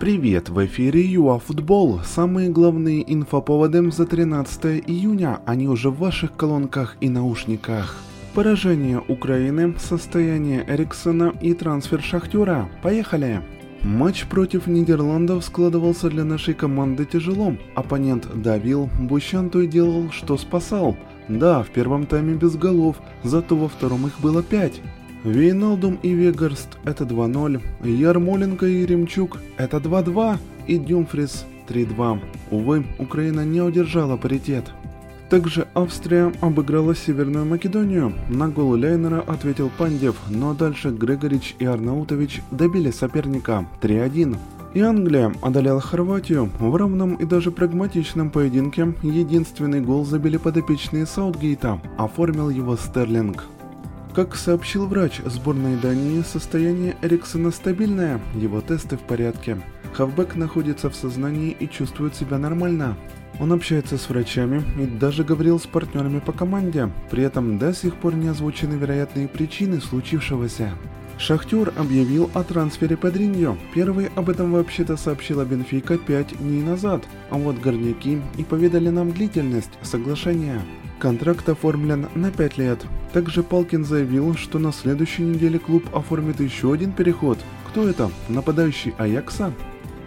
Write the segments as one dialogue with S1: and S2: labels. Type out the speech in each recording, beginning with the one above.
S1: Привет, в эфире ЮАФутбол. Самые главные инфоповоды за 13 июня, они уже в ваших колонках и наушниках. Поражение Украины, состояние Эриксона и трансфер Шахтера. Поехали! Матч против Нидерландов складывался для нашей команды тяжело. Оппонент давил, Бущан то и делал, что спасал. Да, в первом тайме без голов, зато во втором их было пять. Вейналдум и Вегарст – это 2-0, Ярмоленко и Ремчук – это 2-2 и Дюмфрис – 3-2. Увы, Украина не удержала паритет. Также Австрия обыграла Северную Македонию. На гол Лейнера ответил Пандев, но дальше Грегорич и Арнаутович добили соперника 3-1. И Англия одолела Хорватию. В равном и даже прагматичном поединке единственный гол забили подопечные Саутгейта, оформил его Стерлинг. Как сообщил врач сборной Дании, состояние Эриксона стабильное, его тесты в порядке. Хавбек находится в сознании и чувствует себя нормально. Он общается с врачами и даже говорил с партнерами по команде, при этом до сих пор не озвучены вероятные причины случившегося. Шахтер объявил о трансфере Педриньо. Первый об этом вообще-то сообщила Бенфика 5 дней назад, а вот горняки и поведали нам длительность соглашения. Контракт оформлен на 5 лет. Также Палкин заявил, что на следующей неделе клуб оформит еще один переход. Кто это? Нападающий Аякса?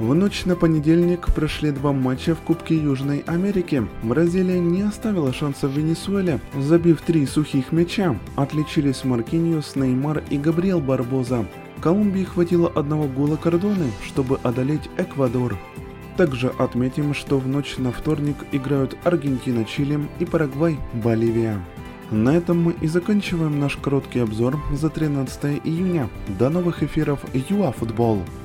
S1: В ночь на понедельник прошли два матча в Кубке Южной Америки. Бразилия не оставила шанса в Венесуэле, забив три сухих мяча. Отличились Маркиниус, Неймар и Габриэл Барбоза. Колумбии хватило одного гола Кордоны, чтобы одолеть Эквадор. Также отметим, что в ночь на вторник играют Аргентина, Чили и Парагвай, Боливия. На этом мы и заканчиваем наш короткий обзор за 13 июня. До новых эфиров ЮАФутбол. Футбол.